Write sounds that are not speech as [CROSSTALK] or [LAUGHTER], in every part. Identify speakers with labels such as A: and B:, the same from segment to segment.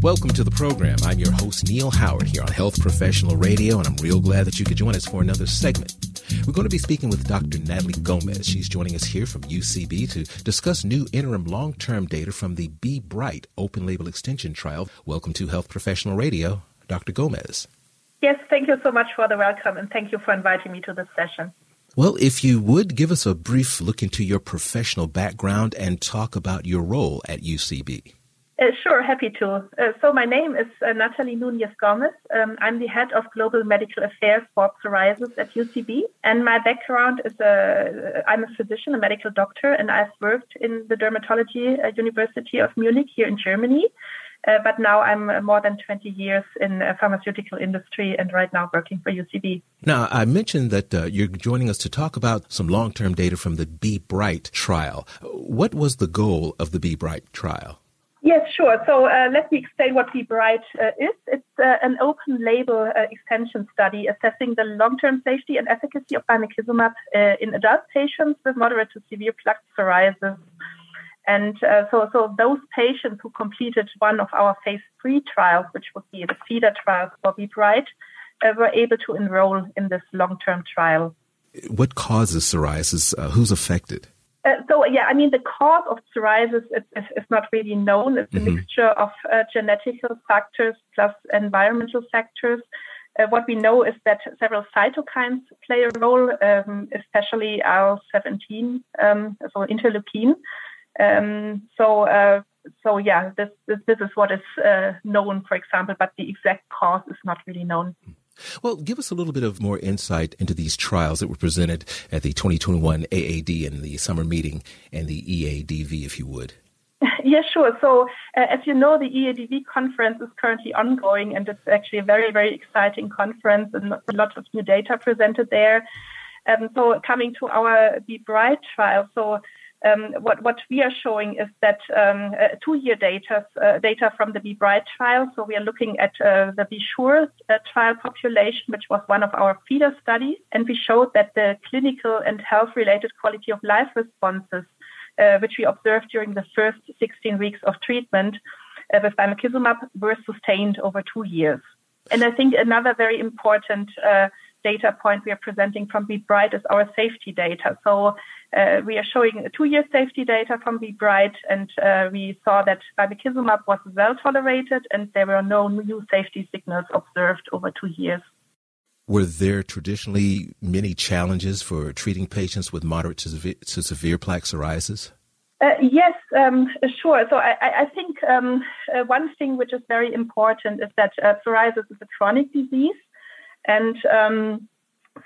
A: Welcome to the program. I'm your host, Neil Howard, here on Health Professional Radio, and I'm real glad that you could join us for another segment. We're going to be speaking with Dr. Natalie Gomez. She's joining us here from UCB to discuss new interim long term data from the Be Bright open label extension trial. Welcome to Health Professional Radio, Dr. Gomez.
B: Yes, thank you so much for the welcome, and thank you for inviting me to this session.
A: Well, if you would give us a brief look into your professional background and talk about your role at UCB.
B: Uh, sure, happy to. Uh, so my name is uh, Natalie Nunez Gomez. Um, I'm the head of global medical affairs for psoriasis at UCB, and my background is a, I'm a physician, a medical doctor, and I've worked in the dermatology uh, University of Munich here in Germany. Uh, but now I'm uh, more than 20 years in pharmaceutical industry and right now working for UCB.
A: Now, I mentioned that you're joining us to talk about some long-term data from the Be Bright trial. What was the goal of the Be Bright trial?
B: Yes, sure. So uh, let me explain what Be Bright uh, is. It's uh, an open label uh, extension study assessing the long term safety and efficacy of bimekizumab uh, in adult patients with moderate to severe plaque psoriasis. And uh, so, so those patients who completed one of our phase three trials, which would be the feeder trials for Be Bright, were able to enroll in this long term trial.
A: What causes psoriasis? who's affected?
B: Uh, so yeah, I mean the cause of psoriasis is, is, is not really known. It's mm-hmm. a mixture of uh, genetical factors plus environmental factors. Uh, what we know is that several cytokines play a role, um, especially IL-17, um, so interleukin. Um, so uh, so yeah, this, this, this is what is uh, known, for example, but the exact cause is not really known. Mm-hmm.
A: Well, give us a little bit of more insight into these trials that were presented at the 2021 AAD and the summer meeting and the EADV, if you would. [LAUGHS]
B: Yeah, sure. So, uh, as you know, the EADV conference is currently ongoing, and it's actually a very, very exciting conference and a lot of new data presented there. Um, so, coming to our Be Bright trial, so um, what, what we are showing is that um, uh, two-year data, uh, data from the Be Bright trial. So we are looking at uh, the Be Sure uh, trial population, which was one of our feeder studies, and we showed that the clinical and health-related quality of life responses, uh, which we observed during the first 16 weeks of treatment uh, with bimekizumab, were sustained over two years. And I think another very important data point we are presenting from Be Bright is our safety data. So uh, we are showing two-year safety data from Be Bright, and uh, we saw that bimekizumab was well tolerated, and there were no new safety signals observed over two years.
A: Were there traditionally many challenges for treating patients with moderate to severe, to severe plaque psoriasis?
B: Uh, yes, um, sure. So I, I think um, uh, one thing which is very important is that uh, psoriasis is a chronic disease, and um,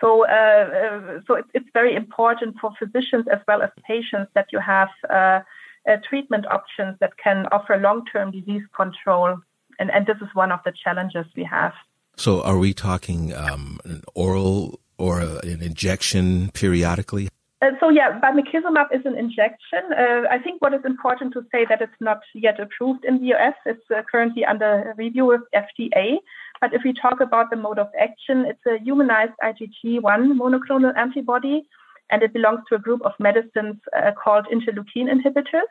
B: so, uh, uh, so it, it's very important for physicians as well as patients that you have uh, uh treatment options that can offer long-term disease control, and, and this is one of the challenges we have.
A: So, are we talking um, an oral or an injection periodically?
B: Uh, so yeah, bimekizumab is an injection. Uh, I think what is important to say that it's not yet approved in the US. It's uh, currently under review with FDA. But if we talk about the mode of action, it's a humanized IgG1 monoclonal antibody, and it belongs to a group of medicines uh, called interleukin inhibitors.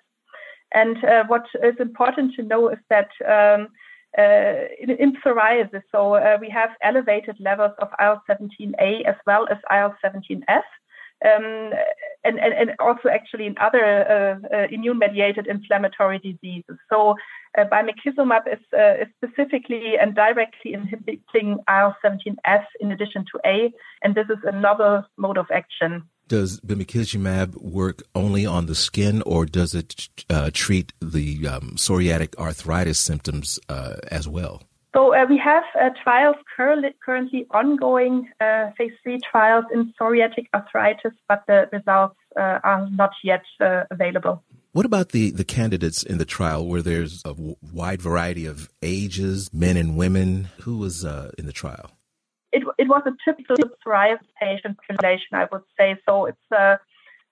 B: And uh, what is important to know is that um, uh, in, in, psoriasis, so uh, we have elevated levels of IL-17A as well as IL-17F um, and, and, and, also actually in other uh, uh, immune-mediated inflammatory diseases. So uh, bimekizumab is, uh, is specifically and directly inhibiting IL-17F in addition to A, and this is a novel mode of action.
A: Does bimekizumab work only on the skin, or does it uh, treat the um, psoriatic arthritis symptoms uh, as well?
B: So uh, we have uh, trials currently, currently ongoing, uh, phase three trials in psoriatic arthritis, but the results uh, are not yet uh, available.
A: What about the, the candidates in the trial where there's a w- wide variety of ages, men and women? Who was uh, in the trial?
B: It, it was a typical psoriasis patient population, I would say. So it's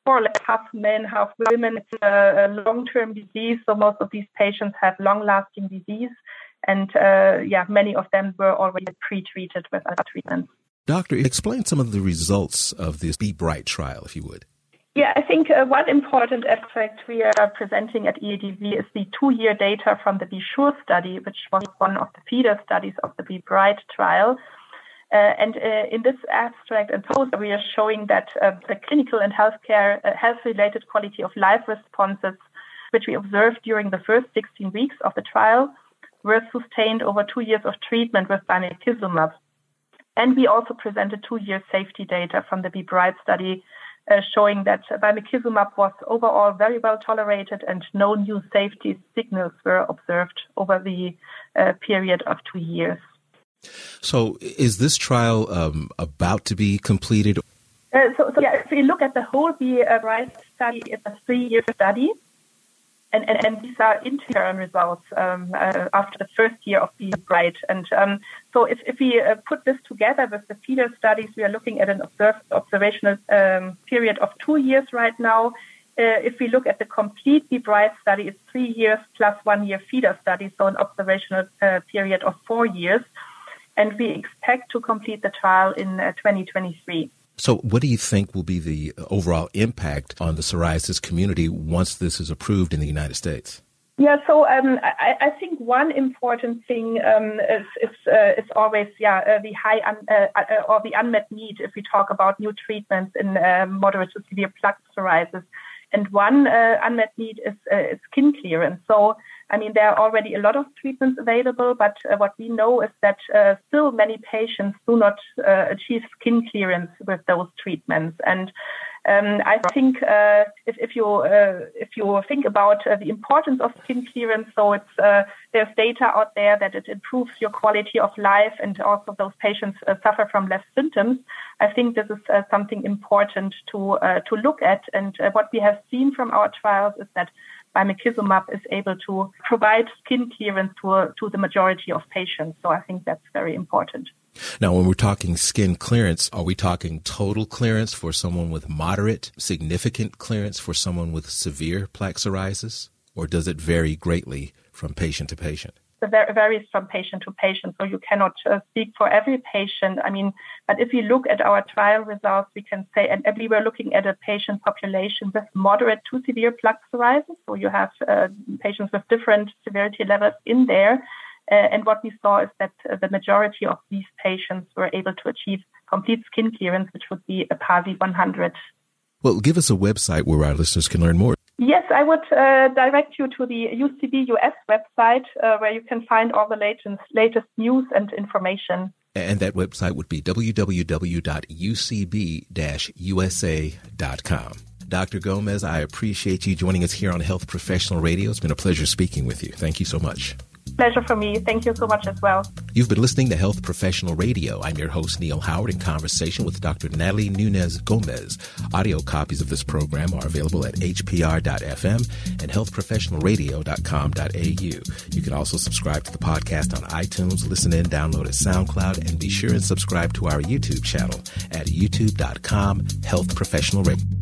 B: more or less half men, half women. It's a long term disease, so most of these patients have long lasting disease. And uh, yeah, many of them were already pre-treated with other treatments.
A: Doctor, explain some of the results of this Be Bright trial, if you would.
B: Yeah, I think uh, one important aspect we are presenting at EADV is the two-year data from the Be Sure study, which was one of the feeder studies of the Be Bright trial. Uh, and uh, in this abstract and poster, we are showing that uh, the clinical and healthcare uh, health-related quality of life responses, which we observed during the first 16 weeks of the trial, were sustained over two years of treatment with bimekizumab. And we also presented two-year safety data from the Be Bright study, uh, showing that bimekizumab was overall very well tolerated and no new safety signals were observed over the uh, period of two years.
A: So, is this trial um, about to be completed?
B: Uh, so, so, yeah, if we look at the whole Be Bright study, it's a three-year study. And, and, and, these are interim results um, uh, after the first year of Be Bright. And um, so if, if we uh, put this together with the feeder studies, we are looking at an observed observational um, period of two years right now. Uh, if we look at the complete Be Bright study, it's three years plus one year feeder study, so an observational uh, period of four years. And we expect to complete the trial in uh, 2023.
A: So, what do you think will be the overall impact on the psoriasis community once this is approved in the United States?
B: Yeah, so um, I, I, think one important thing um, is is, uh, is, always yeah uh, the high un, uh, uh or the unmet need if we talk about new treatments in uh, moderate to severe plaque psoriasis, and one uh, unmet need is, is skin clearance. So I mean, there are already a lot of treatments available, but uh, what we know is that uh, still many patients do not uh, achieve skin clearance with those treatments. And um, I think uh, if, if, you uh, if you think about uh, the importance of skin clearance, so it's there's data out there that it improves your quality of life, and also those patients suffer from less symptoms. I think this is something important to to look at. And what we have seen from our trials is that bimekizumab is able to provide skin clearance to, to the majority of patients. So I think that's very important.
A: Now, when we're talking skin clearance, are we talking total clearance for someone with moderate, significant clearance for someone with severe plaque psoriasis? Or does it vary greatly from patient to patient?
B: Varies from patient to patient, so you cannot uh, speak for every patient. I mean, but if you look at our trial results, we can say, and we were looking at a patient population with moderate to severe plaque psoriasis, so you have uh, patients with different severity levels in there. Uh, and what we saw is that uh, the majority of these patients were able to achieve complete skin clearance, which would be a PASI 100.
A: Well, give us a website where our listeners can learn more.
B: Yes, I would uh, direct you to the UCB US website uh, where you can find all the latest, latest news and information.
A: And that website would be www.ucb-usa.com. Dr. Gomez, I appreciate you joining us here on Health Professional Radio. It's been a pleasure speaking with you. Thank you so much.
B: Pleasure for me. Thank you so much as well.
A: You've been listening to Health Professional Radio. I'm your host, Neil Howard, in conversation with Dr. Natalie Nunez Gomez. Audio copies of this program are available at hpr.fm and healthprofessionalradio.com.au. You can also subscribe to the podcast on iTunes, listen in, download at SoundCloud, and be sure and subscribe to our YouTube channel at youtube.com Health Professional Radio.